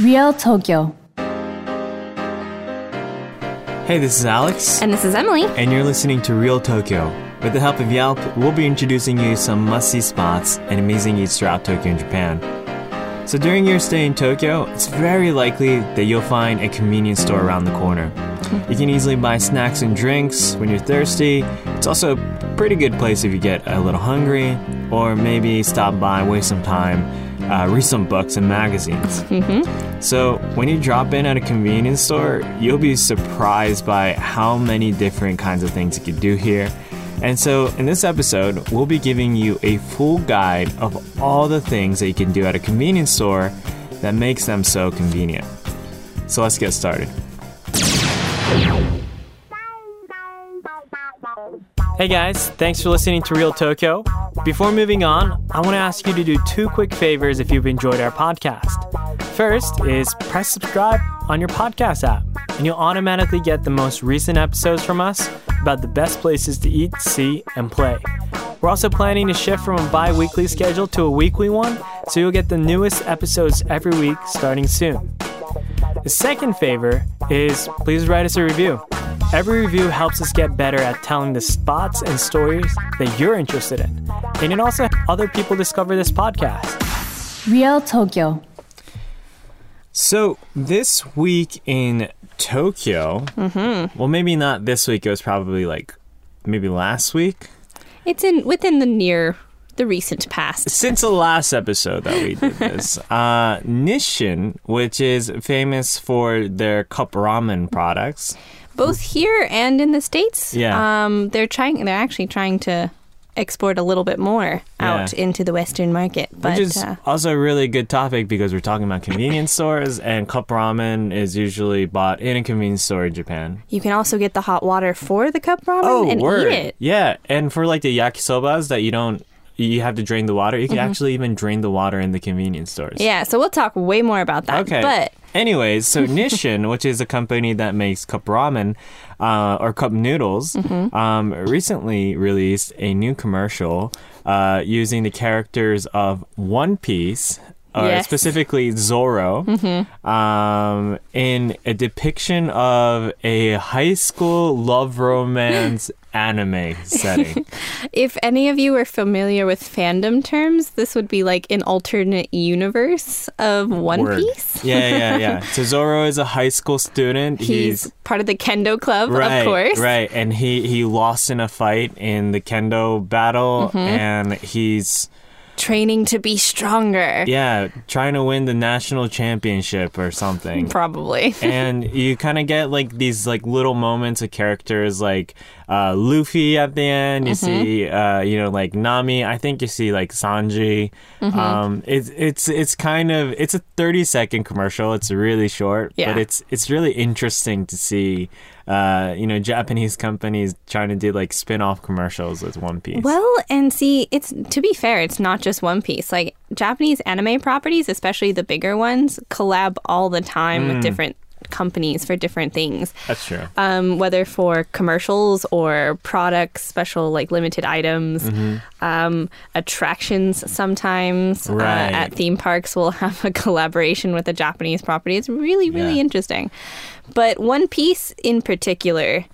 Real Tokyo Hey, this is Alex, And this is Emily. and you're listening to Real Tokyo. With the help of Yelp, we'll be introducing you some must see spots and amazing eats throughout Tokyo and Japan. So during your stay in Tokyo, it's very likely that you'll find a convenience store around the corner. You can easily buy snacks and drinks when you're thirsty. It's also a pretty good place if you get a little hungry, or maybe stop by, waste some time, uh, read some books and magazines. So, when you drop in at a convenience store, you'll be surprised by how many different kinds of things you can do here. And so, in this episode, we'll be giving you a full guide of all the things that you can do at a convenience store that makes them so convenient. So, let's get started. Hey guys, thanks for listening to Real Tokyo. Before moving on, I want to ask you to do two quick favors if you've enjoyed our podcast. First is press subscribe on your podcast app, and you'll automatically get the most recent episodes from us about the best places to eat, see, and play. We're also planning to shift from a bi weekly schedule to a weekly one, so you'll get the newest episodes every week starting soon. The second favor is please write us a review. Every review helps us get better at telling the spots and stories that you're interested in. And it also helps other people discover this podcast. Real Tokyo So, this week in Tokyo, well, maybe not this week, it was probably like maybe last week. It's in within the near the recent past. Since the last episode that we did this, uh, Nissin, which is famous for their cup ramen products, Both here and in the States. Yeah. Um they're trying they're actually trying to export a little bit more out Yeah. into the Western market. But which is uh, also a really good topic because we're talking about convenience stores, and cup ramen is usually bought in a convenience store in Japan. you can also get the hot water for the cup ramen and eat it. Yeah, and for like the yakisobas that you don't, you have to drain the water. You can actually even drain the water in the convenience stores. Mm-hmm. Yeah, so we'll talk way more about that. Okay. But Anyways, so Nissin, which is a company that makes cup ramen uh, or cup noodles, Mm-hmm. um, recently released a new commercial uh, using the characters of One Piece. Or Yes. Mm-hmm. specifically Zoro, um, in a depiction of a high school love romance anime setting. if any of you are familiar with fandom terms, this would be like an alternate universe of One Word. Piece. Yeah, yeah, yeah. So Zoro is a high school student. He's, part of the kendo club, right, of course. Right, and he he lost in a fight in the kendo battle, Mm-hmm. and he's Training to be stronger. yeah trying to win the national championship or something. Probably. and you kind of get like these like little moments of characters like uh, Luffy at the end. You Mm-hmm. see, uh, you know, like Nami. I think you see like Sanji. Mm-hmm. Um, it's it's it's kind of it's a thirty second commercial. It's really short, Yeah. but it's it's really interesting to see. Uh, you know, Japanese companies trying to do like spin off commercials with One Piece. Well, and see, it's to be fair, it's not just One Piece. Like Japanese anime properties, especially the bigger ones, collab all the time Mm. with different companies for different things. That's true. Um, whether for commercials or products, special like limited items, um, attractions. Sometimes Right. uh, at theme parks, will have a collaboration with a Japanese property. It's really, really Yeah. interesting. But One Piece in particular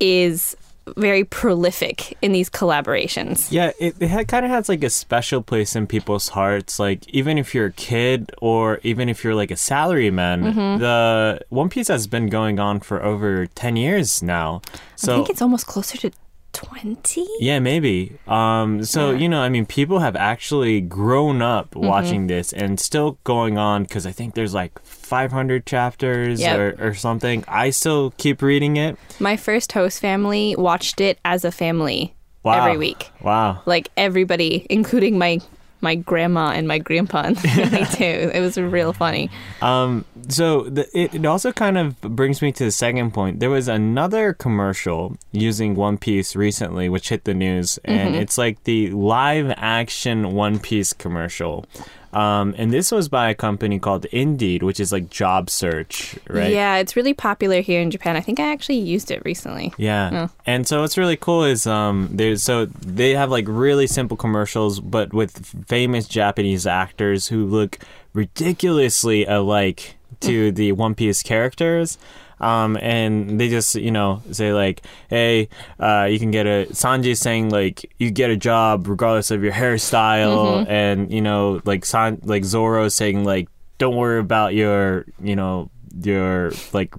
is very prolific in these collaborations. Yeah, it, it kind of has like a special place in people's hearts. Like even if you're a kid or even if you're like a salaryman, Mm-hmm. the One Piece has been going on for over ten years now. So I think it's almost closer to 20? yeah, maybe. Um, so you know, I mean, people have actually grown up Mm-hmm. watching this and still going on because I think there's like 500 chapters Yep. or, or something. I still keep reading it. My first host family watched it as a family Wow. every week. Wow. Like everybody, including my my grandma and my grandpa and the too. It was real funny. Um, so the, it, it also kind of brings me to the second point. There was another commercial using One Piece recently, which hit the news, and it's like the live action One Piece commercial. Um, and this was by a company called Indeed, which is like job search, right? Yeah, it's really popular here in Japan. I think I actually used it recently. Yeah. And so what's really cool is um so they have like really simple commercials but with famous Japanese actors who look ridiculously alike to the One Piece characters. Um, and they just, you know, say like, "Hey, uh, you can get a." Sanji saying like, "You get a job regardless of your hairstyle," and you know, like San, like Zoro saying like, "Don't worry about your, you know, your like,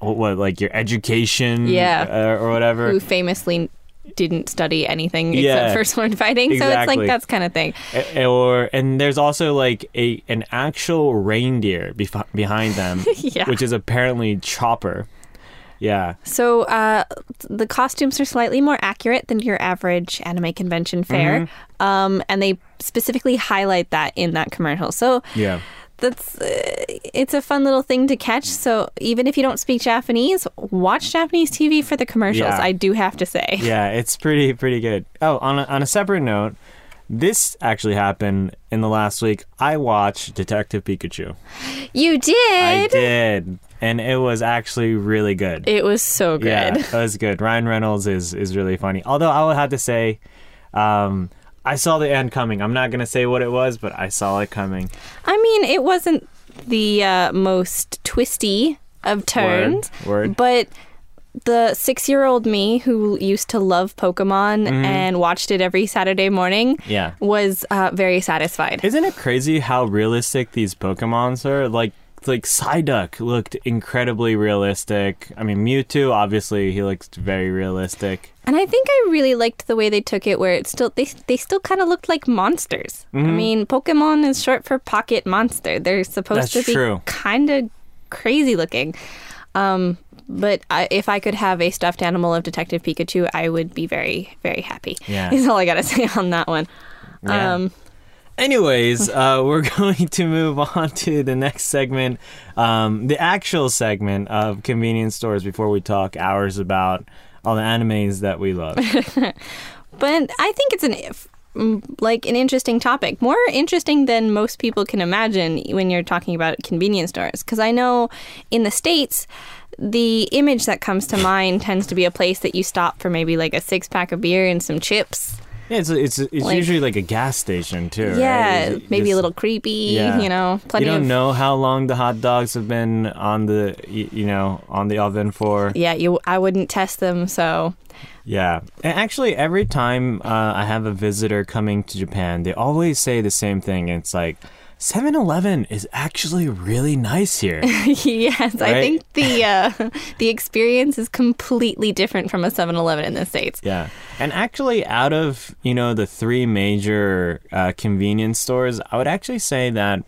what, like your education, Yeah. uh, or whatever." Who famously didn't study anything Yeah. except for sword fighting. So it's like that's kind of thing. A- or and there's also like a an actual reindeer bef- behind them, Yeah. which is apparently Chopper. Yeah, So uh, the costumes are slightly more accurate than your average anime convention fair, Mm-hmm. um, and they specifically highlight that in that commercial. So yeah, that's uh, it's a fun little thing to catch. So even if you don't speak Japanese, watch Japanese TV for the commercials. Yeah. I do have to say. yeah. It's pretty pretty good. Oh, on a, on a separate note, this actually happened in the last week. I watched Detective Pikachu. You did. I did, and it was actually really good. It was so good. Yeah, it was good. Ryan Reynolds is is really funny. Although I would have to say, um, I saw the end coming. I'm not gonna say what it was, but I saw it coming. I mean, it wasn't the uh, most twisty of turns, word. but the six-year-old me who used to love Pokemon Mm-hmm. and watched it every Saturday morning Yeah. was uh, very satisfied. Isn't it crazy how realistic these Pokemons are? Like like Psyduck looked incredibly realistic. I mean Mewtwo obviously he looks very realistic. And I think I really liked the way they took it, where it still they they still kind of looked like monsters. I Mm-hmm. mean, Pokemon is short for pocket monster. They're supposed That's to be kind of crazy looking. Um, but I, if I could have a stuffed animal of Detective Pikachu, I would be very very happy. Yeah. is all I gotta say on that one. Yeah. Um, Anyways, uh, we're going to move on to the next segment, um, the actual segment of convenience stores before we talk hours about all the animes that we love. But I think it's an if- like an interesting topic, more interesting than most people can imagine when you're talking about convenience stores. Because I know in the states, the image that comes to mind tends to be a place that you stop for maybe like a six pack of beer and some chips. Yeah, it's it's, it's Like- usually like a gas station too. right? yeah, It's- maybe a little creepy. Yeah. You know, plenty you don't of know how long the hot dogs have been on the you know on the oven for. yeah. You, I wouldn't test them. So Yeah, and actually, every time uh, I have a visitor coming to Japan, they always say the same thing. It's like. 7-Eleven is actually really nice here. yes, I think the uh, the experience is completely different from a 7-Eleven in the states. Yeah. And actually, out of, you know, the three major uh, convenience stores, I would actually say that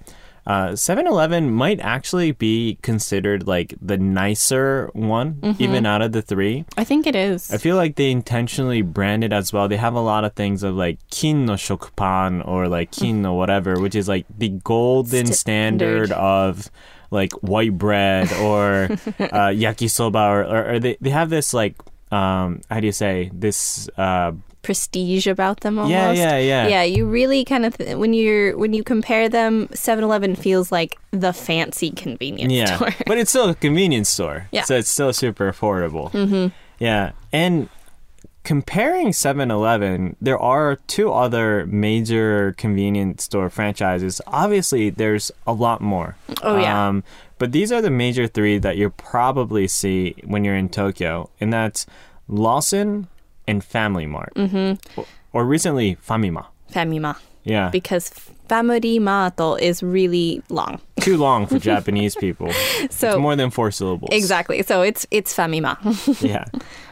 uh, 7-Eleven might actually be considered like the nicer one, even out of the three. I think it is. I feel like they intentionally brand it as well. They have a lot of things of like kin no shokupan or like kin no whatever, which is like the golden Standard. standard of like white bread or uh, yakisoba or, or, or they, they have this like um how do you say this uh prestige about them almost. Yeah, yeah, yeah. Yeah, you really kind of th- when you're when you compare them, 7-Eleven feels like the fancy convenience yeah store. but it's still a convenience store Yeah. so it's still super affordable mm-hmm. yeah and comparing 7-eleven there are two other major convenience store franchises obviously there's a lot more Oh, yeah. um, but these are the major three that you'll probably see when you're in tokyo and that's lawson and family mart mm-hmm. or, or recently famima Famima. yeah Because Family Mato is really long. too long for japanese people So it's more than four syllables Exactly. So it's it's Famima. yeah.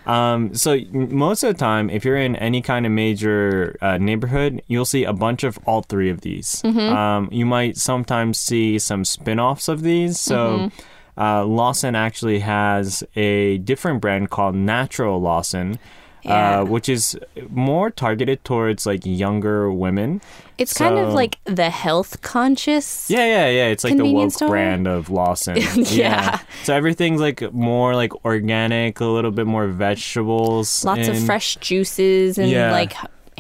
Um, so most of the time, if you're in any kind of major uh, neighborhood, you'll see a bunch of all three of these. Um, you might sometimes see some spin-offs of these. So uh, Lawson actually has a different brand called Natural Lawson. Yeah. Uh, which is more targeted towards like younger women. It's kind of like the health conscious. Yeah, yeah, yeah. It's like the woke store? brand of Lawson. Yeah. So everything's like more like organic, a little bit more vegetables. Lots of fresh juices and Yeah. like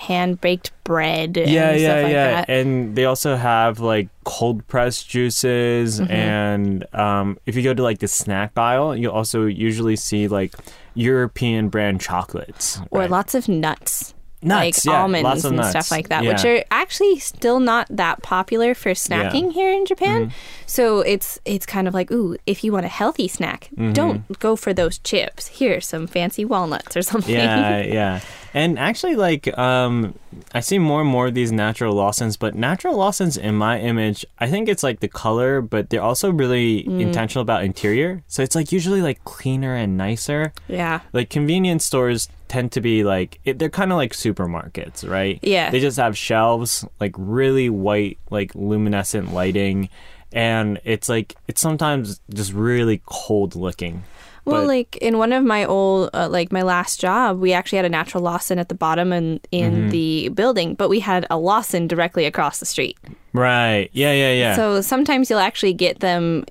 hand baked bread and Yeah, yeah, like yeah. that. And they also have like cold pressed juices. Mm-hmm. And um, if you go to like the snack aisle, you'll also usually see like European brand chocolates. or right? lots of nuts. Nuts, like yeah, almonds lots of and nuts. stuff like that, which are actually still not that popular for snacking here in Japan. Mm-hmm. So it's it's kind of like, ooh, if you want a healthy snack, Mm-hmm. don't go for those chips. Here's some fancy walnuts or something. yeah, yeah. And actually, like, um, I see more and more of these natural Lawsons, but natural Lawsons, in my image, I think it's like the color, but they're also really Mm. intentional about interior. So it's like usually like cleaner and nicer. yeah. Like convenience stores tend to be like it, they're kind of like supermarkets, right? Yeah. They just have shelves, like really white, like luminescent lighting, and it's like it's sometimes just really cold looking. Well, But- like in one of my old, uh, like my last job, we actually had a natural Lawson at the bottom and in Mm-hmm. the building, but we had a Lawson directly across the street. Right? Yeah, yeah, yeah. So sometimes you'll actually get them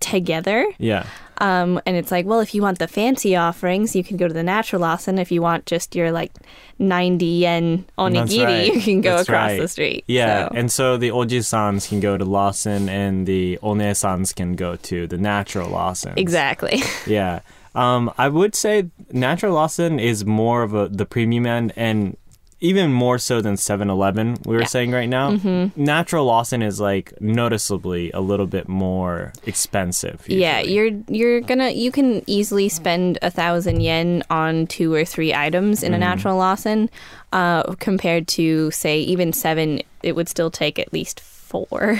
together. yeah. Um, and it's like, well, if you want the fancy offerings, you can go to the natural Lawson. If you want just your like 90 yen onigiri, right. you can go That's across right. the street. Yeah, So- and so the oji-sans can go to Lawson, and the one-sans can go to the natural Lawson. exactly. Yeah. Um, I would say natural Lawson is more of a the premium end, and even more so than 7-Eleven. We were Yeah. saying right now, Mm-hmm. natural Lawson is like noticeably a little bit more expensive. Yeah, you're you're gonna you can easily spend a thousand yen on two or three items Mm. in a natural Lawson, uh, compared to say even seven. It would still take at least four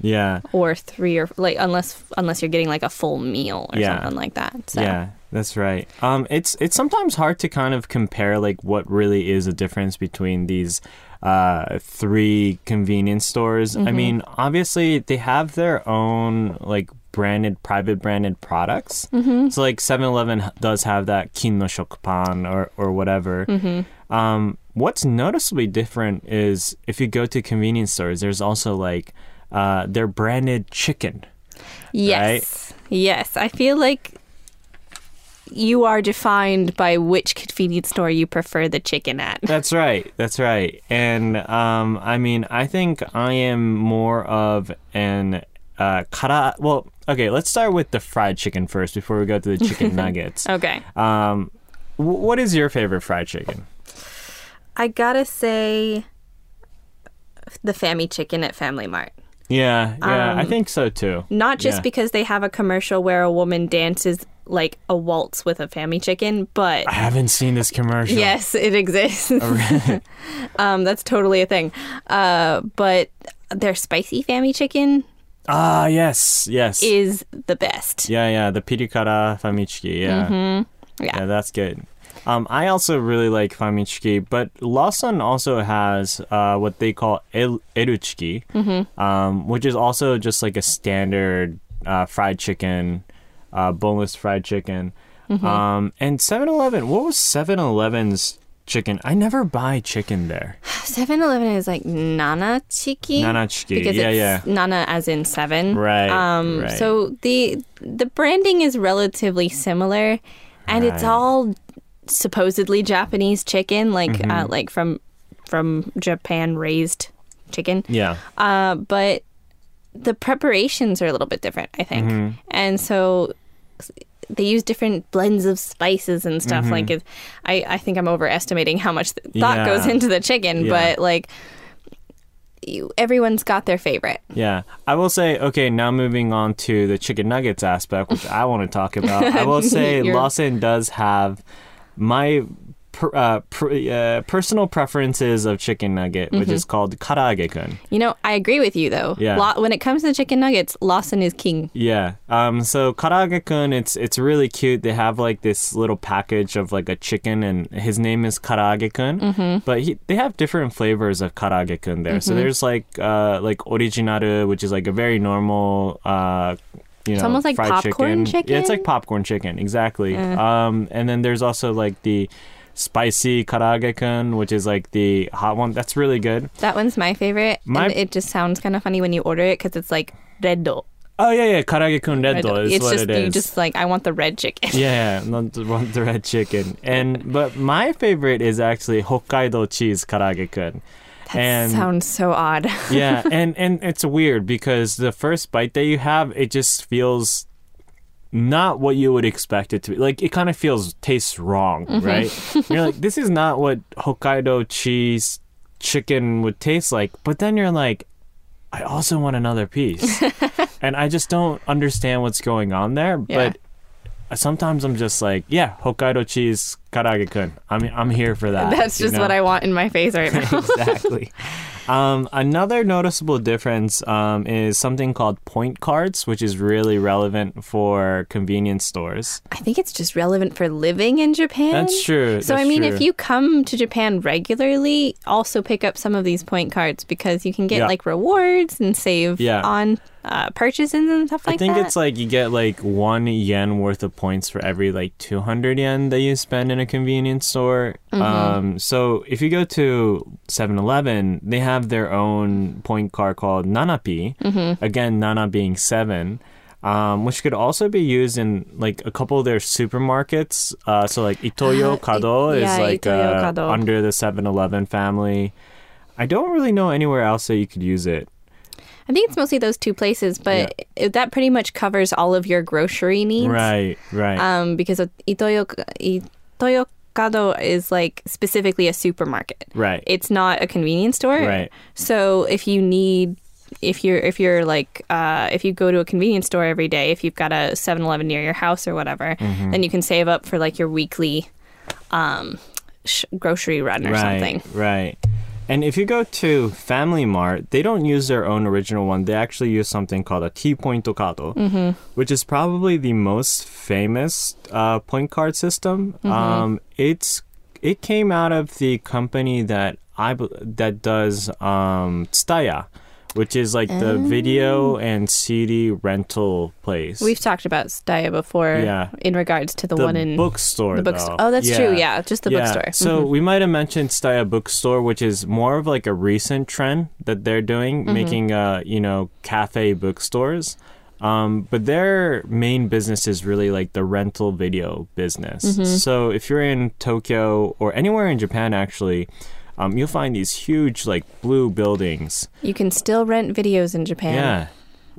yeah. or three or like unless unless you're getting like a full meal or Yeah. something like that. So. Yeah, that's right. Um, it's it's sometimes hard to kind of compare like what really is a difference between these uh, three convenience stores. I mean, obviously they have their own like branded private branded products. Mm-hmm. So like 7-Eleven does have that kin no shokupan or or whatever. Um, what's noticeably different is if you go to convenience stores, there's also like uh, their branded chicken. Yes. Yes. I feel like you are defined by which convenience store you prefer the chicken at. That's right. That's right. And um, I mean, I think I am more of an uh, kara. Well, okay. Let's start with the fried chicken first before we go to the chicken nuggets. Okay. Um, w- what is your favorite fried chicken? I gotta say the Family Chicken at Family Mart. Yeah, yeah, I Um, think so too. Not just Yeah. because they have a commercial where a woman dances like a waltz with a Family Chicken, but I haven't seen this commercial. yes, it exists. um, that's totally a thing. Uh, but their spicy Family Chicken Ah, yes, yes. is the best. yeah, yeah. The pirikara famichiki. Yeah. Mm-hmm. Yeah. Yeah, that's good. Um, I also really like famichiki, but Lawson also has uh, what they call el- eruchiki, Mm-hmm. um, which is also just like a standard uh, fried chicken, uh, boneless fried chicken. Mm-hmm. Um, and 7-Eleven, what was 7-Eleven's chicken? I never buy chicken there. 7-Eleven is like Nana Chiki. Nanachiki, Because yeah, yeah. Nana as in seven. Right, Um, right. So the the branding is relatively similar, and it's all supposedly Japanese chicken, like Mm-hmm. uh, like from from Japan raised chicken. Yeah. Uh, but the preparations are a little bit different, I think, Mm-hmm. and so they use different blends of spices and stuff. Mm-hmm. Like, it, I I think I'm overestimating how much th- thought Yeah. goes into the chicken, Yeah. but like. You, everyone's got their favorite. Yeah, I will say, okay, now moving on to the chicken nuggets aspect, which I want to talk about. I will say Lawson does have my per, uh, per, uh, personal preferences of chicken nugget, which is called karaage-kun. You know, I agree with you though. Yeah. Law- when it comes to chicken nuggets, Lawson is king. Yeah. Um. So karaage-kun, it's it's really cute. They have like this little package of like a chicken, and his name is karaage-kun. Mm-hmm. But he, they have different flavors of karaage-kun there. So there's like uh like original, which is like a very normal uh. You know, it's almost like fried popcorn Yeah, it's like popcorn chicken, exactly. Um, and then there's also like the spicy karaage-kun, which is like the hot one. That's really good. That one's my favorite. My- and it just sounds kind of funny when you order it because it's like reddo. Oh yeah, yeah, karaage-kun reddo is it's what just it is. you just like I want the red chicken. Yeah, not the, want the red chicken. And but my favorite is actually Hokkaido cheese karaage-kun. That and sounds so odd. yeah, and and it's weird because the first bite that you have, it just feels not what you would expect it to be. Like it kind of feels tastes wrong, Mm-hmm. right? you're like, this is not what Hokkaido cheese chicken would taste like. But then you're like, I also want another piece, and I just don't understand what's going on there. Yeah. But sometimes I'm just like, yeah, Hokkaido cheese karaage kun. I'm I'm here for that. That's just know? what I want in my face right now. exactly. Um, another noticeable difference um, is something called point cards, which is really relevant for convenience stores. I think it's just relevant for living in Japan. That's true. So I mean, true. if you come to Japan regularly, also pick up some of these point cards because you can get Yeah. like rewards and save Yeah. on uh, purchases and stuff like that? I think that. it's like you get like one yen worth of points for every like 200 yen that you spend in a convenience store. Mm-hmm. Um, so if you go to 7 Eleven, they have their own point card called Nanapi. Mm-hmm. Again, Nana being seven. Um, which could also be used in like a couple of their supermarkets. Uh, so like Itoyo Uh, Kado I- is yeah, like uh, Kado. under the 7-Eleven family. I don't really know anywhere else that you could use it. I think it's mostly those two places, but it, that pretty much covers all of your grocery needs. Right, right. Um, because of Itoyo Itoyo is like specifically a supermarket. right. It's not a convenience store. Right. So if you need if you're if you're like uh, if you go to a convenience store every day, if you've got a 7-Eleven near your house or whatever, Mm-hmm. then you can save up for like your weekly um, sh- grocery run or right, something. Right. And if you go to Family Mart, they don't use their own original one. They actually use something called a T Point Kado, Mm-hmm. which is probably the most famous uh, point card system. Mm-hmm. Um, it's it came out of the company that I that does um, Tsutaya, which is like the video and CD rental place. Oh. We've talked about Tsutaya before Yeah. in regards to the, the one in bookstore. the bookstore. Oh, that's true. Yeah, just the bookstore. So Mhm. we might have mentioned Tsutaya Bookstore, which is more of like a recent trend that they're doing, Mm-hmm. making uh, you know, cafe bookstores. Um, but their main business is really like the rental video business. Mm-hmm. So if you're in Tokyo or anywhere in Japan, actually, um, you'll find these huge like blue buildings. you can still rent videos in Japan. Yeah.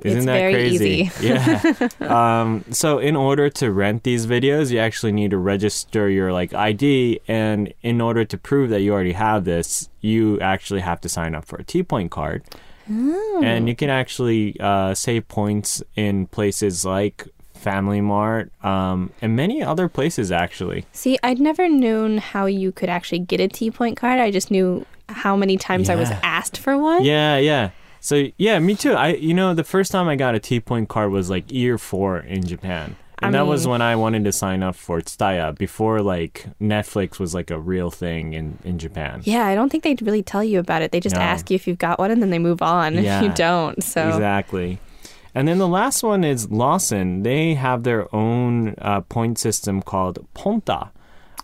Isn't It's that very crazy? easy. yeah. Um, so in order to rent these videos, you actually need to register your like ID, and in order to prove that you already have this, you actually have to sign up for a T Point card, Oh. and you can actually uh, save points in places like Family Mart um, and many other places actually. See, I'd never known how you could actually get a T point card. I just knew how many times I was asked for one. Yeah, yeah. So yeah, me too. I you know the first time I got a T point card was like year four in Japan. And I that was when I wanted to sign up for Tsutaya before like Netflix was like a real thing in, in Japan. Yeah, I don't think they'd really tell you about it. They just No. ask you if you've got one and then they move on Yeah. if you don't. So Exactly. And then the last one is Lawson. They have their own uh, point system called Ponta,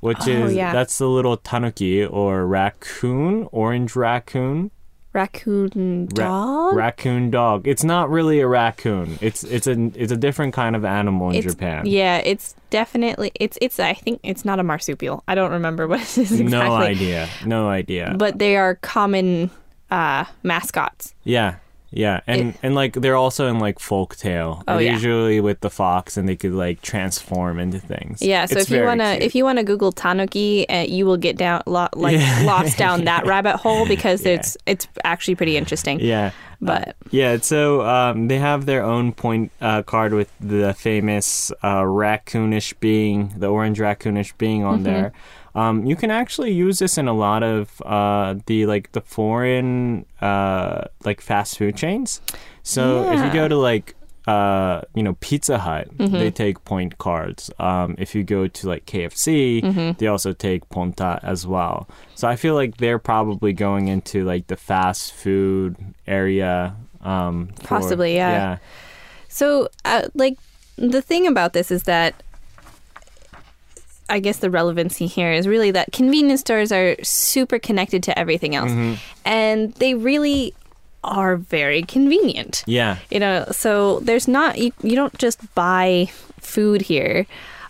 which Oh, is yeah. that's the little tanuki or raccoon, orange raccoon. raccoon Ra- dog. raccoon dog. It's not really a raccoon. It's it's a it's a different kind of animal in It's- Japan. Yeah, it's definitely it's it's. I think it's not a marsupial. I don't remember what it is exactly. No idea. No idea. But they are common uh, mascots. yeah. Yeah. And and like they're also in like folk tale. Oh, yeah. Usually with the fox and they could like transform into things. Yeah, so It's if you wanna cute. if you wanna Google tanuki, uh, you will get down lo- like Yeah. lost down that rabbit hole because Yeah. it's it's actually pretty interesting. Yeah. But Yeah, so um, they have their own point uh, card with the famous uh, raccoonish being, the orange raccoonish being on Mm-hmm. there. Um, you can actually use this in a lot of uh, the like the foreign uh, like fast food chains. So if you go to like uh, you know Pizza Hut, Mm-hmm. they take point cards. Um, if you go to like KFC, Mm-hmm. they also take Ponta as well. So I feel like they're probably going into like the fast food area. Um, for- Possibly, yeah. Yeah. So, uh, like, the thing about this is that I guess the relevancy here is really that convenience stores are super connected to everything else. Mm-hmm. And they really are very convenient. Yeah. You know, so there's not, you, you don't just buy food here.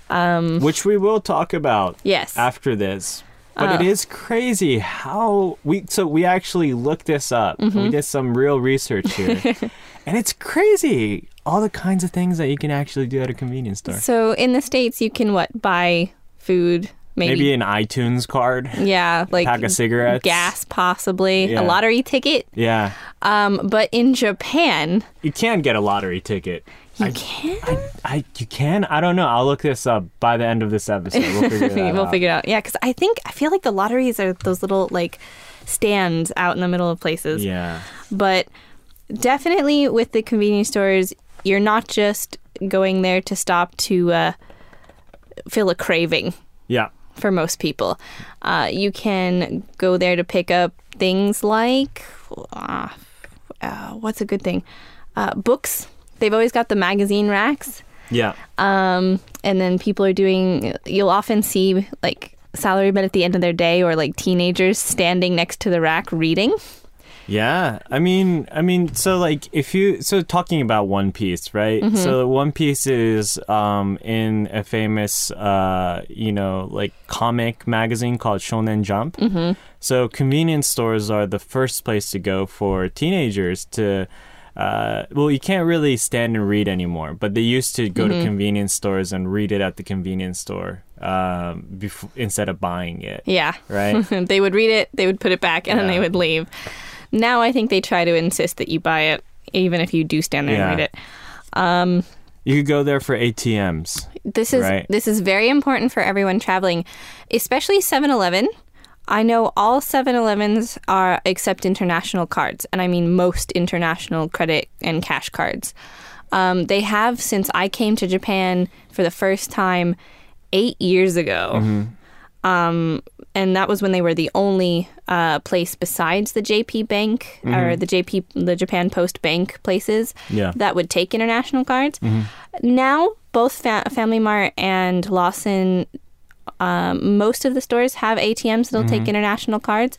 Which we will talk about Yes. after this. But Uh. it is crazy how we so we actually looked this up. Mm-hmm. We did some real research here. and it's crazy all the kinds of things that you can actually do at a convenience store. So in the states, you can what buy food, maybe, Maybe an iTunes card, yeah, like pack of cigarettes, gas, possibly Yeah. a lottery ticket. Yeah, Um, but in Japan, you can get a lottery ticket. you I- can. I, I, you can. I don't know. I'll look this up by the end of this episode. We'll figure that we'll out. figure it out. Yeah, because I think I feel like the lotteries are those little like stands out in the middle of places. Yeah. But definitely with the convenience stores, you're not just going there to stop to uh, fill a craving Yeah. for most people. Uh, you can go there to pick up things like uh, uh, what's a good thing? Uh, books. They've always got the magazine racks. Yeah. Um, and then people are doing, you'll often see like salarymen at the end of their day or like teenagers standing next to the rack reading. Yeah, I mean, I mean, so like if you so talking about One Piece, right? Mm-hmm. So One Piece is um in a famous uh you know like comic magazine called Shonen Jump. Mm-hmm. So convenience stores are the first place to go for teenagers to. Uh, well, you can't really stand and read anymore, but they used to go Mm-hmm. to convenience stores and read it at the convenience store um, before, instead of buying it. Yeah. Right. they would read it, they would put it back, and then they would leave. Now I think they try to insist that you buy it, even if you do stand there Yeah. and read it. Um, You could go there for ATMs. this is Right. this is very important for everyone traveling, especially 7-Eleven. I know all 7-Elevens are accept international cards, and I mean most international credit and cash cards. Um, they have since I came to Japan for the first time eight years ago. Um, and that was when they were the only uh, place besides the JP Bank or the JP, the Japan Post Bank places Yeah. that would take international cards. Now, both fa- Family Mart and Lawson, um, most of the stores have ATMs that'll take international cards.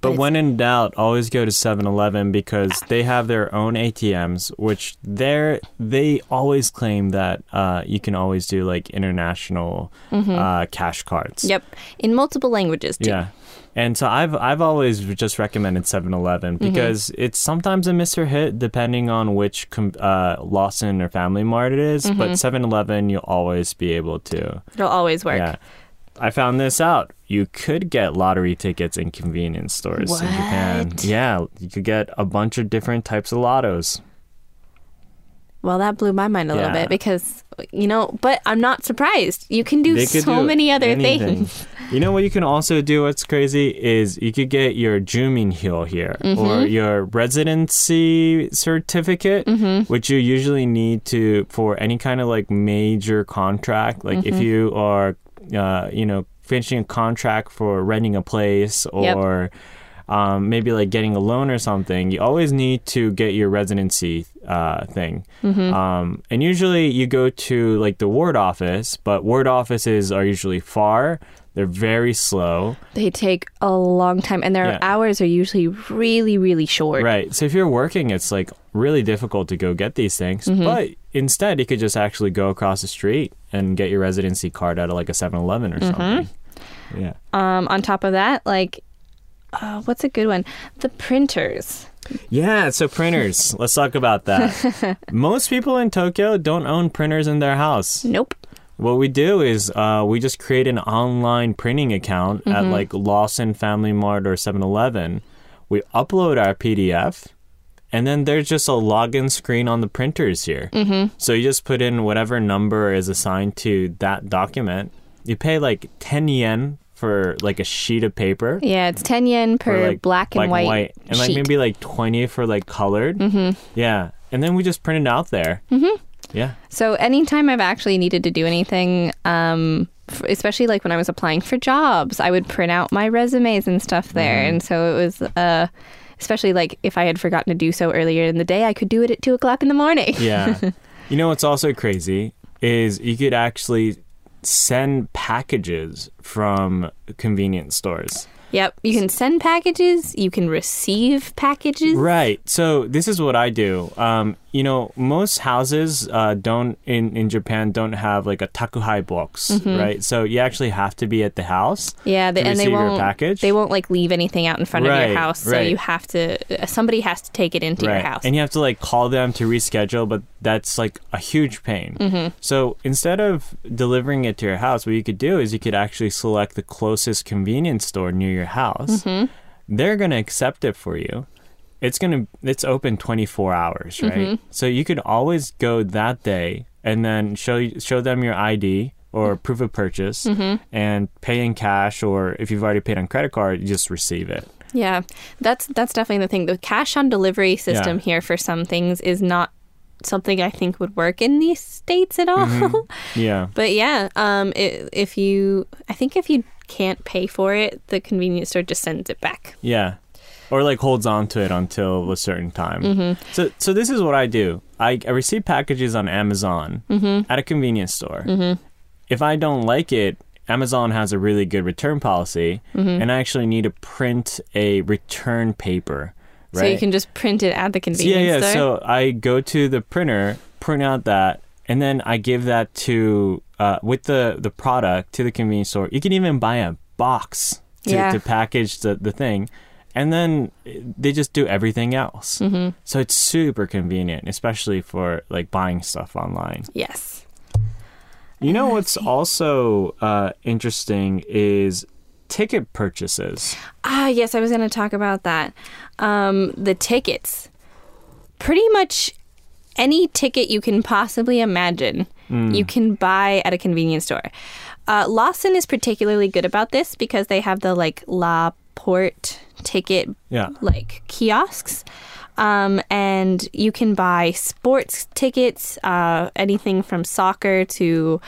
But when in doubt, always go to 7-Eleven because they have their own ATMs, which they're they always claim that uh, you can always do like international uh, cash cards. Yep, in multiple languages too. Yeah. And so I've I've always just recommended 7-Eleven because it's sometimes a miss or hit depending on which com- uh, Lawson or Family Mart it is, but 7-Eleven you'll always be able to. It'll always work. Yeah. I found this out. You could get lottery tickets in convenience stores in Japan. What? Yeah, you could get a bunch of different types of lottos. Well, that blew my mind a little bit because you know, but I'm not surprised. You can do so do many other anything. things. You know what you can also do? What's crazy is you could get your Juminhyo here mm-hmm. or your residency certificate, mm-hmm. which you usually need to for any kind of like major contract. Like if mm-hmm. you are, uh, you know, finishing a contract for renting a place Yep. or. Um, maybe like getting a loan or something, you always need to get your residency uh, thing. Um, and usually you go to like the ward office, but ward offices are usually far. They're very slow. They take a long time, and their Yeah. hours are usually really, really short. Right. So if you're working, it's like really difficult to go get these things. Mm-hmm. But instead, you could just actually go across the street and get your residency card out of like a 7 Eleven or Mm-hmm. something. Yeah. Um, on top of that, like, uh, what's a good one? The printers. Yeah, so printers. Let's talk about that. Most people in Tokyo don't own printers in their house. Nope. What we do is uh, we just create an online printing account at like Lawson Family Mart or 7 Eleven. We upload our PDF, and then there's just a login screen on the printers here. Mm-hmm. So you just put in whatever number is assigned to that document. You pay like 10 yen for like a sheet of paper. Yeah, it's 10 yen per like, black and white, and like sheet. maybe like 20 for like colored. Mm-hmm. Yeah. And then we just print it out there. Mm-hmm. Yeah. So anytime I've actually needed to do anything, um, especially like when I was applying for jobs, I would print out my resumes and stuff there. Mm-hmm. And so it was, uh, especially like if I had forgotten to do so earlier in the day, I could do it at two o'clock in the morning. Yeah. you know what's also crazy is you could actually send packages from convenience stores. Yep. You can send packages. You can receive packages. Right. So this is what I do. Um, you know, most houses uh, don't in in Japan don't have like a takuhai box, right? So you actually have to be at the house. Yeah, they, and they won't. package. They won't like leave anything out in front of your house, so right. you have to. uh, Somebody has to take it into your house. And you have to like call them to reschedule, but that's like a huge pain. Mm-hmm. So instead of delivering it to your house, what you could do is you could actually select the closest convenience store near your house. Mm-hmm. They're going to accept it for you. It's to it's open 24 hours, right? Mm-hmm. So you could always go that day and then show show them your ID or Mm-hmm. proof of purchase and pay in cash or if you've already paid on credit card, you just receive it. Yeah, that's that's definitely the thing. The cash on delivery system Yeah. here for some things is not something I think would work in these states at all. Mm-hmm. Yeah. but yeah, um, i if you, I think if you can't pay for it, the convenience store just sends it back. Yeah. Or like holds on to it until a certain time. Mm-hmm. So so this is what I do. I, I receive packages on Amazon Mm-hmm. at a convenience store. If I don't like it, Amazon has a really good return policy, Mm-hmm. and I actually need to print a return paper. Right? So you can just print it at the yeah, convenience yeah. store. So I go to the printer, print out that, and then I give that to uh, with the the product to the convenience store. You can even buy a box to, Yeah. to package the the thing, and then they just do everything else. Mm-hmm. So it's super convenient, especially for like buying stuff online. yes. You know what's also uh, interesting is ticket purchases. Ah, yes, I was going to talk about that. Um, the tickets. Pretty much any ticket you can possibly imagine, you can buy at a convenience store. Uh, Lawson is particularly good about this because they have the like La Ticket Yeah. like kiosks. Um, and you can buy sports tickets, uh, anything from soccer to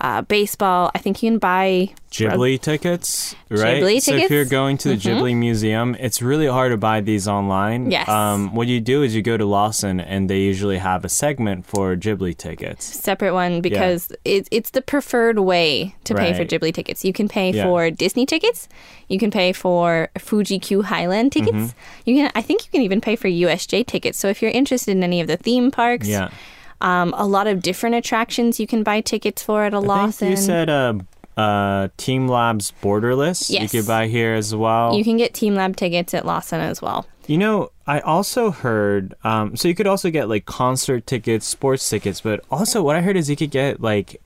uh, baseball. I think you can buy Ghibli tickets, right? Ghibli so if you're going to the Ghibli Museum, it's really hard to buy these online. Yes. Um, what you do is you go to Lawson, and they usually have a segment for Ghibli tickets. separate one because it, it's the preferred way to pay for Right. Ghibli tickets. You can pay Yeah. for Disney tickets. You can pay for Fuji Q Highland tickets. Mm-hmm. You can, I think, you can even pay for USJ tickets. So if you're interested in any of the theme parks, Yeah. Um, a lot of different attractions you can buy tickets for at a I Lawson. you said uh, uh, teamLabs Borderless. Yes. You could buy here as well. You can get teamLab tickets at Lawson as well. You know, I also heard, um, so you could also get like concert tickets, sports tickets, but also what I heard is you could get like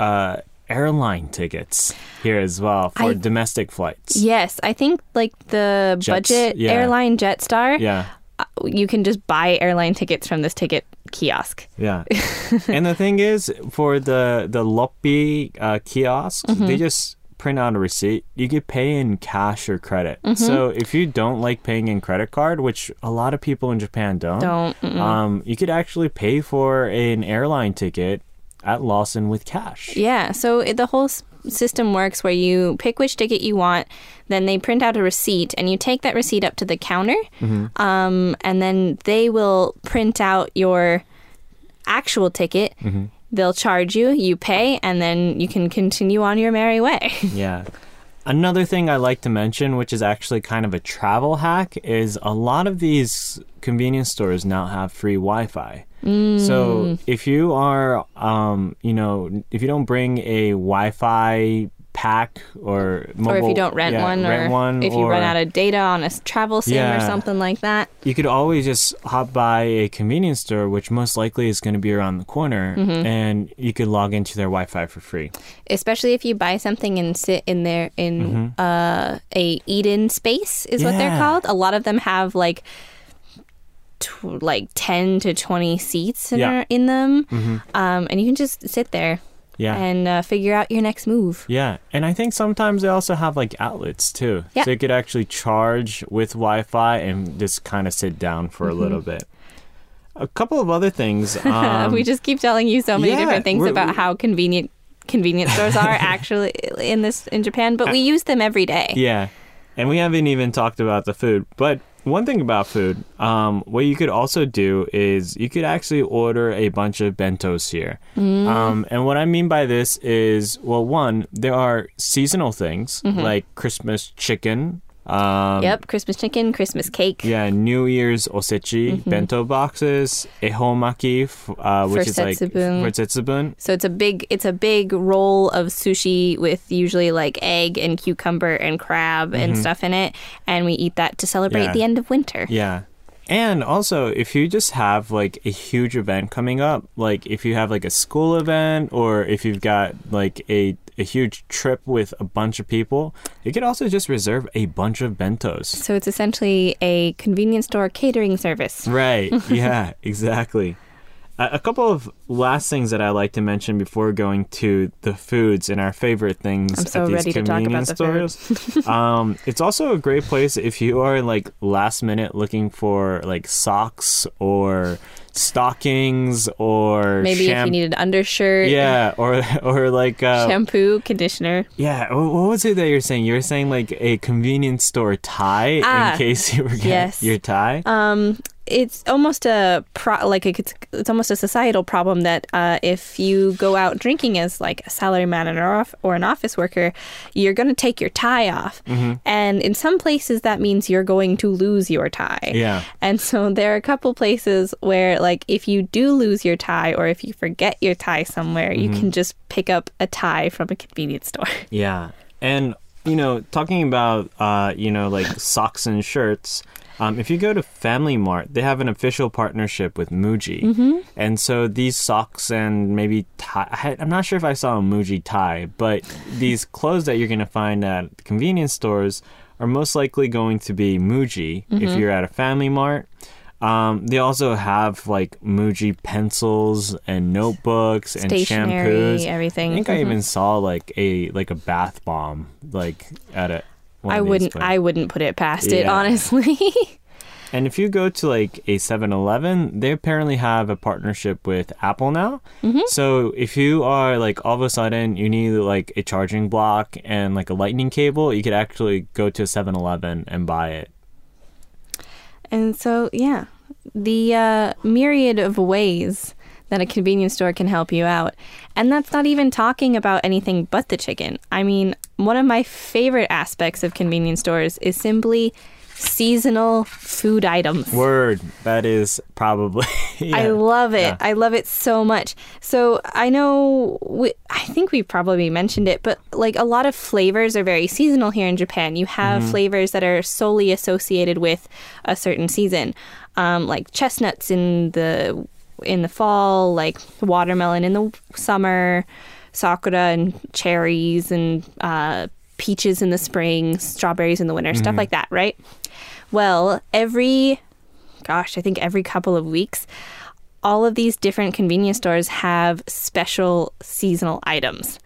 uh, airline tickets here as well for I- domestic flights. Yes, I think like the Jets, budget yeah. airline Jetstar, Yeah. uh, you can just buy airline tickets from this ticket kiosk. Yeah. and the thing is, for the the Loppi uh, kiosks, Mm-hmm. they just print out a receipt. You could pay in cash or credit. Mm-hmm. So if you don't like paying in credit card, which a lot of people in Japan don't, Don't. um, you could actually pay for an airline ticket at Lawson with cash. Yeah, so it, the whole system works where you pick which ticket you want, then they print out a receipt, and you take that receipt up to the counter, um, and then they will print out your actual ticket. They'll charge you, you pay, and then you can continue on your merry way. Yeah. Another thing I like to mention, which is actually kind of a travel hack, is a lot of these convenience stores now have free Wi-Fi. Mm. So if you are, um, you know, if you don't bring a Wi-Fi pack or mobile, or if you don't rent yeah, one, rent or one, if you or run out of data on a travel sim or something like that. you could always just hop by a convenience store, which most likely is going to be around the corner, Mm-hmm. and you could log into their Wi-Fi for free. especially if you buy something and sit in there in uh, a eat-in space is what they're called. A lot of them have like tw- like ten to twenty seats in, Yeah. there- in them, um, and you can just sit there Yeah. and uh, figure out your next move. Yeah, and I think sometimes they also have like outlets too. Yeah. So you could actually charge with Wi Fi and just kind of sit down for a little bit. A couple of other things. Um, we just keep telling you so many yeah, different things about how convenient convenience stores are actually in this in Japan, but we use them every day. yeah, and we haven't even talked about the food. But one thing about food, um, what you could also do is you could actually order a bunch of bentos here. Mm. Um, and what I mean by this is, well, one, there are seasonal things Mm-hmm. like Christmas chicken Um, yep, Christmas chicken, Christmas cake. Yeah, New Year's osechi, Mm-hmm. bento boxes, ehomaki, uh, which is like setsubun. for setsubun. So it's a big it's a big roll of sushi with usually like egg and cucumber and crab and stuff in it, and we eat that to celebrate Yeah. the end of winter. Yeah. And also, if you just have like a huge event coming up, like if you have like a school event or if you've got like a, a huge trip with a bunch of people, you could also just reserve a bunch of bentos. So it's essentially a convenience store catering service. Right. Yeah, exactly. A a couple of last things that I like to mention before going to the foods and our favorite things so at these ready to talk about convenience stores. um, it's also a great place if you are like last minute looking for like socks or stockings or Maybe if you need an undershirt, yeah, or or like uh, shampoo, conditioner. yeah. What was it that you're saying? You were saying like a convenience store tie Ah, in case you forget yes. your tie. Um, it's almost a pro- like it's it's almost a societal problem that uh, if you go out drinking as like a salaryman or off, or an office worker, you're going to take your tie off, Mm-hmm. and in some places that means you're going to lose your tie. Yeah. And so there are a couple places where like if you do lose your tie or if you forget your tie somewhere, Mm-hmm. you can just pick up a tie from a convenience store. Yeah. And, you know, talking about, uh, you know, like socks and shirts, um, if you go to Family Mart, they have an official partnership with Muji. Mm-hmm. And so these socks and maybe tie, I- I'm not sure if I saw a Muji tie, but these clothes that you're going to find at convenience stores are most likely going to be Muji if you're at a Family Mart. Um, they also have like Muji pencils and notebooks and shampoos. everything. I think I Mhm. even saw like a like a bath bomb like at a. I wouldn't. I wouldn't put it past it honestly. And if you go to like a 7-Eleven, they apparently have a partnership with Apple now. Mm-hmm. So if you are like all of a sudden you need like a charging block and like a lightning cable, you could actually go to a 7-Eleven and buy it. And so, yeah, the uh, myriad of ways that a convenience store can help you out. And that's not even talking about anything but the chicken. I mean, one of my favorite aspects of convenience stores is simply seasonal food items. Word, that is probably. I love it. Yeah. I love it so much. So I know, we, I think we probably mentioned it, but like a lot of flavors are very seasonal here in Japan. You have flavors that are solely associated with a certain season, um, like chestnuts in the in the fall, like watermelon in the summer, sakura and cherries and uh, peaches in the spring, strawberries in the winter, stuff like that, right? Well, every gosh, I think every couple of weeks, all of these different convenience stores have special seasonal items.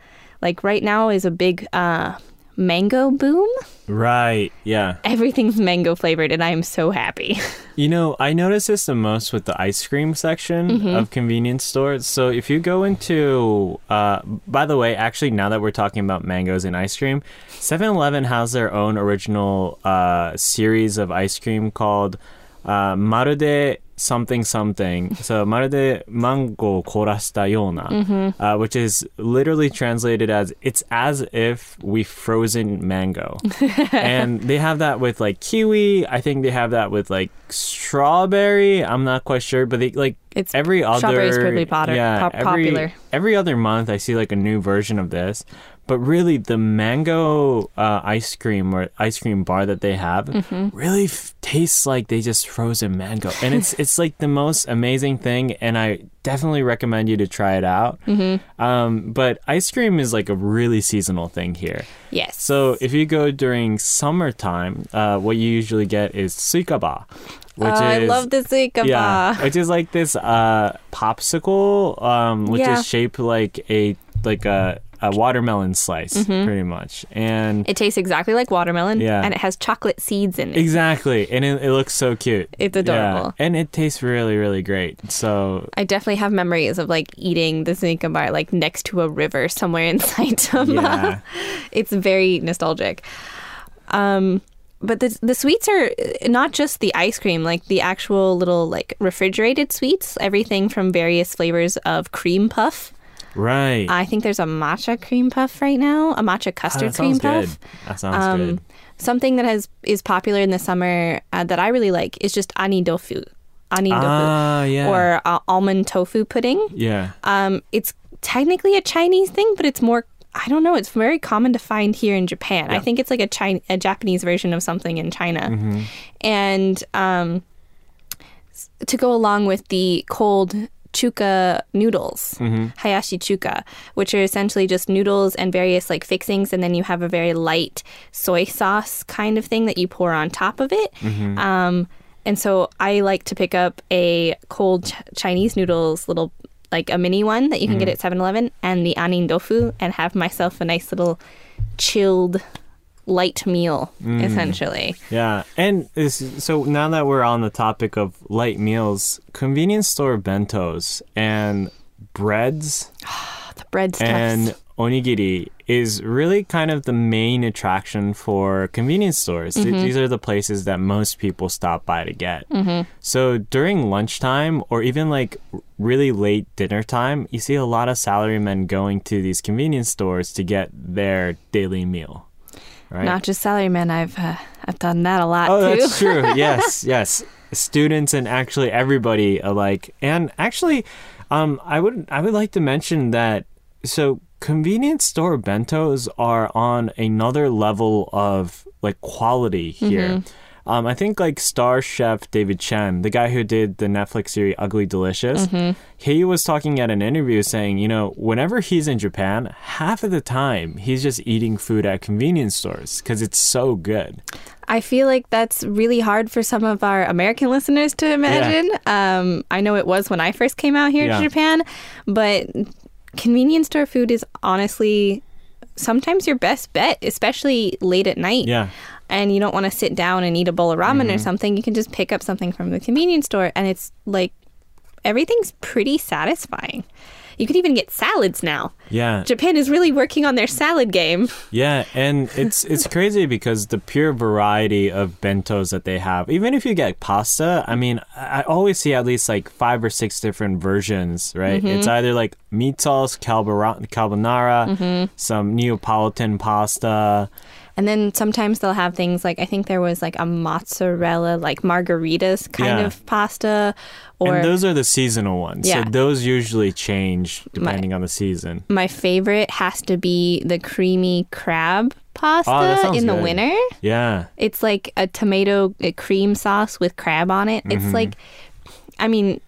Like right now is a big uh, mango boom. Right, yeah. Everything's mango flavored, and I am so happy. You know, I notice this the most with the ice cream section of convenience stores. So if you go into, uh, by the way, actually, now that we're talking about mangoes and ice cream, 7 Eleven has their own original uh, series of ice cream called uh, Marude something something. So, marude mango korashita yona, uh, which is literally translated as it's as if we frozen mango. and they have that with like kiwi. I think they have that with like strawberry. I'm not quite sure, but they like It's every other strawberry's pretty potter- yeah, pop- every, popular. Every other month, I see like a new version of this. But really, the mango uh, ice cream or ice cream bar that they have Mm-hmm. really f- tastes like they just frozen mango, and it's it's like the most amazing thing. And I definitely recommend you to try it out. Mm-hmm. Um, but ice cream is like a really seasonal thing here. yes. So if you go during summertime, uh, what you usually get is suikaba, which oh, I love the suika yeah, which is like this uh, popsicle, um, which Yeah. is shaped like a like a, a watermelon slice, pretty much, and Mm-hmm. It tastes exactly like watermelon, Yeah. and it has chocolate seeds in it. exactly, and it, it looks so cute. It's Yeah, adorable. and it tastes really, really great. So I definitely have memories of like eating the Suika bar like next to a river somewhere in Saitama. yeah, it's very nostalgic. Um, but the the sweets are not just the ice cream, like the actual little like refrigerated sweets. Everything from various flavors of cream puff. Right. I think there's a matcha cream puff right now, a matcha Oh, custard that cream puff. good. That sounds Um, good. something that has is popular in the summer uh, that I really like is just annin dofu, annin dofu, Ah, yeah. or uh, almond tofu pudding. Yeah. Um, it's technically a Chinese thing, but it's more. I don't know. It's very common to find here in Japan. I think it's like a China, a Japanese version of something in China, Mm-hmm. and um, to go along with the cold chuka noodles, mm-hmm. hiyashi chuka, which are essentially just noodles and various like fixings, and then you have a very light soy sauce kind of thing that you pour on top of it. Mm-hmm. Um, and so I like to pick up a cold ch- Chinese noodles little like a mini one that you can get mm-hmm. at 7-Eleven and the annin dofu and have myself a nice little chilled light meal mm. essentially. Yeah, and so now that we're on the topic of light meals, convenience store bentos and breads The bread stuff. and onigiri is really kind of the main attraction for convenience stores. Th- mm-hmm. These are the places that most people stop by to get. Mm-hmm. So during lunchtime or even like really late dinner time, you see a lot of salarymen going to these convenience stores to get their daily meal. Right? Not just salarymen. I've uh, I've done that a lot Oh, too. that's true. Yes, yes. Students and actually everybody alike. And actually, um, I would I would like to mention that so convenience store bentos are on another level of like quality here. Um, I think like star chef David Chang, the guy who did the Netflix series Ugly Delicious, he was talking at an interview saying, you know, whenever he's in Japan, half of the time he's just eating food at convenience stores because it's so good. I feel like that's really hard for some of our American listeners to imagine. Um, I know it was when I first came out here Yeah. to Japan, but convenience store food is honestly sometimes your best bet, especially late at night. Yeah. And you don't want to sit down and eat a bowl of ramen Mm-hmm. or something. You can just pick up something from the convenience store, and it's like everything's pretty satisfying. You can even get salads now. Yeah. Japan is really working on their salad game. Yeah, and it's it's crazy because the pure variety of bentos that they have. Even if you get pasta, I mean, I always see at least like five or six different versions, right? It's either like meat sauce, carbonara, carbonara some Neapolitan pasta. And then sometimes they'll have things like I think there was like a mozzarella like margaritas kind Yeah. of pasta or and those are the seasonal ones. Yeah. So those usually change depending on the season. my favorite has to be the creamy crab pasta Oh, in the good. winter. Yeah. It's like a tomato a cream sauce with crab on it. Mm-hmm. It's like I mean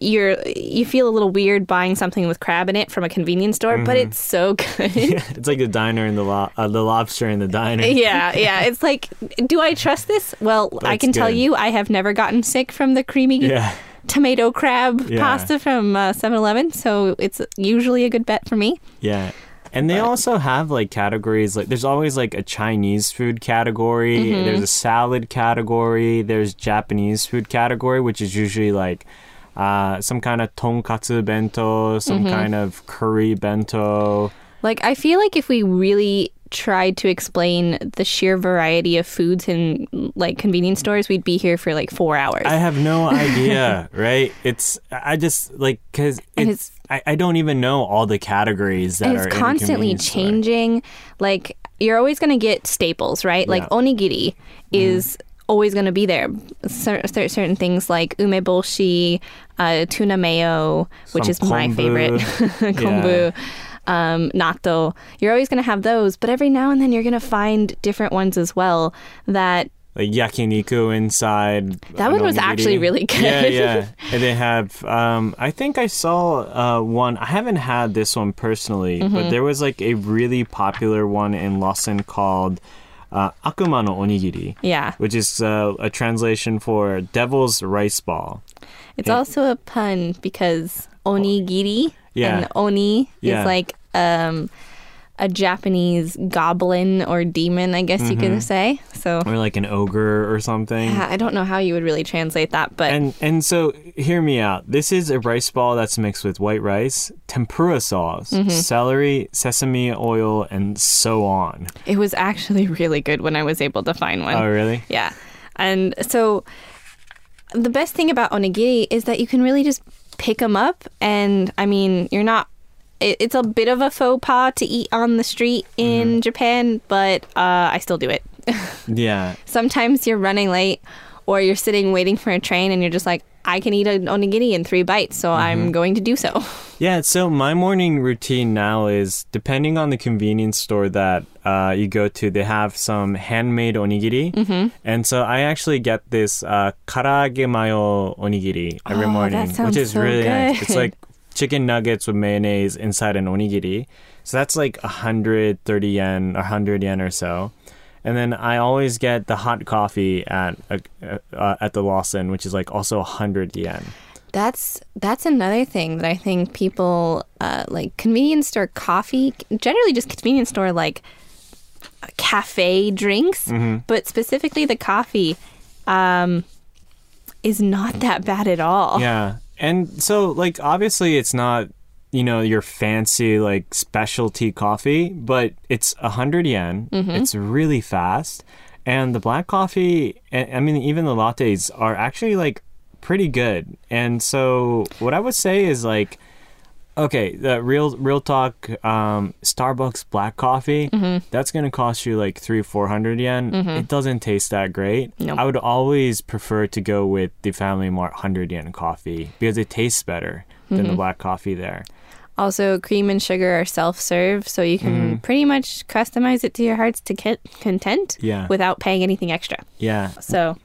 you're you feel a little weird buying something with crab in it from a convenience store, but Mm-hmm. it's so good. It's like the diner and the lo- uh, the lobster in the diner. yeah, yeah. It's like, do I trust this? Well, I That's can tell you, I have never gotten sick from the creamy Yeah. tomato crab Yeah. pasta from uh, 7-Eleven, so it's usually a good bet for me. Yeah. And they also have like categories like there's always like a Chinese food category, Mm-hmm. there's a salad category, there's Japanese food category which is usually like uh, some kind of tonkatsu bento, some Mm-hmm. kind of curry bento. Like, I feel like if we really tried to explain the sheer variety of foods in like convenience stores, we'd be here for like four hours. I have no idea, right? It's I just like cuz And it's, I, I don't even know all the categories that are it's in a constantly convenience store. changing. Like you're always going to get staples, right? Like Yeah. Mm-hmm. onigiri is always going to be there. Cer- cer- certain things like umeboshi, uh, tuna mayo, which Some is my favorite, kombu. Um, natto. You're always going to have those, but every now and then you're going to find different ones as well that like yakiniku inside. That one was actually really good. Yeah, yeah. And they have. Um, I think I saw uh, one. I haven't had this one personally, Mm-hmm. but there was like a really popular one in Lawson called uh, Akuma no Onigiri. Yeah. Which is uh, a translation for devil's rice ball. It's Yeah. also a pun because onigiri Yeah. and oni Yeah. is like um, a Japanese goblin or demon, I guess you Mm-hmm. could say. So Or like an ogre or something. yeah, I don't know how you would really translate that, but And and so hear me out. This is a rice ball that's mixed with white rice, tempura sauce, Mm-hmm. celery, sesame oil, and so on. it was actually really good when I was able to find one. Oh, really? Yeah. And so the best thing about onigiri is that you can really just pick them up. And I mean, you're not, it's a bit of a faux pas to eat on the street in Mm-hmm. Japan, but uh, I still do it. Yeah. Sometimes you're running late or you're sitting waiting for a train and you're just like, I can eat an onigiri in three bites, so Mm-hmm. I'm going to do so. Yeah, so my morning routine now is depending on the convenience store that uh, you go to, they have some handmade onigiri. Mm-hmm. And so I actually get this uh, karaage mayo onigiri every Oh, morning, which is so really nice. It's like chicken nuggets with mayonnaise inside an onigiri. So that's like 130 yen 100 yen or so. And then I always get the hot coffee at uh, uh, at the Lawson, which is like also 100 yen. That's that's another thing that I think people uh, like convenience store coffee, generally just convenience store like cafe drinks, Mm-hmm. but specifically the coffee um, is not that bad at all. Yeah. And so like obviously it's not you know your fancy like specialty coffee, but it's a 100 yen. Mm-hmm. It's really fast. And the black coffee, I mean even the lattes are actually like pretty good. And so what I would say is like okay, the real real talk um Starbucks black coffee, mm-hmm. that's going to cost you like 3 400 yen. Mm-hmm. It doesn't taste that great. Nope. I would always prefer to go with the Family Mart 100 yen coffee because it tastes better than the mm-hmm. black coffee there. Also, cream and sugar are self serve, so you can pretty much customize it to your heart's to get content Yeah. without paying anything extra. Yeah. So,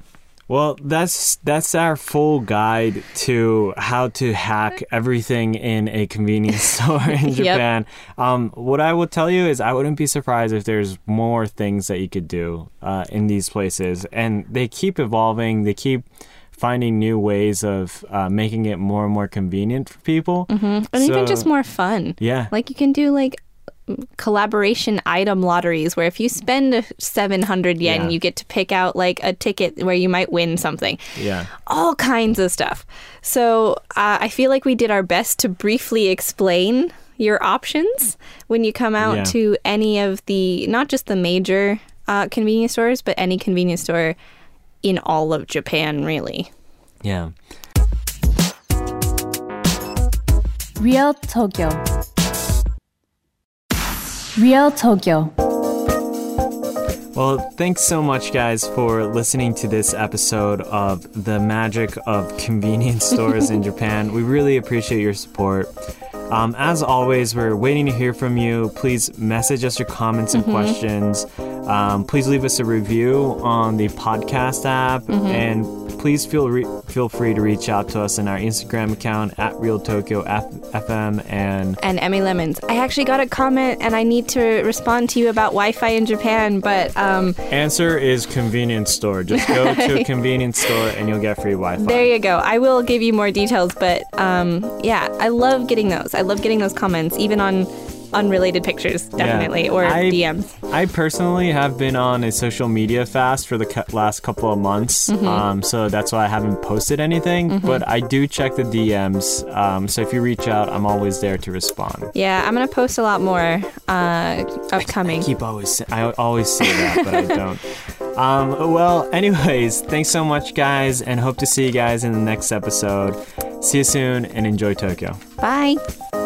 Well, that's that's our full guide to how to hack everything in a convenience store in Yep. Japan. Um, what I will tell you is, I wouldn't be surprised if there's more things that you could do uh, in these places, and they keep evolving. They keep finding new ways of uh, making it more and more convenient for people. and even just more fun. Yeah. Like you can do like collaboration item lotteries where if you spend a 700 yen Yeah. you get to pick out like a ticket where you might win something Yeah. all kinds of stuff so uh, i feel like we did our best to briefly explain your options when you come out Yeah. to any of the not just the major uh, convenience stores but any convenience store in all of japan really Yeah. Real Tokyo. Real Tokyo. Well, thanks so much, guys, for listening to this episode of The Magic of Convenience Stores in Japan. We really appreciate your support. Um, as always, we're waiting to hear from you. Please message us your comments and questions. Um, please leave us a review on the podcast app, and please feel re- feel free to reach out to us in our Instagram account at Real Tokyo F- FM and and Emmy Lemons. I actually got a comment and I need to respond to you about Wi Fi in Japan, but um, Answer is convenience store. Just go to a convenience store and you'll get free Wi-Fi. there you go. I will give you more details, but um, yeah, I love getting those. I love getting those comments, even on unrelated pictures, definitely, or I- DMs. I personally have been on a social media fast for the last couple of months, Mm-hmm. um, so that's why I haven't posted anything. But I do check the DMs, um, so if you reach out, I'm always there to respond. Yeah, I'm gonna post a lot more uh, upcoming. Keep always I always say that, but I don't. Um, well, anyways, thanks so much, guys, and hope to see you guys in the next episode. See you soon, and enjoy Tokyo. Bye.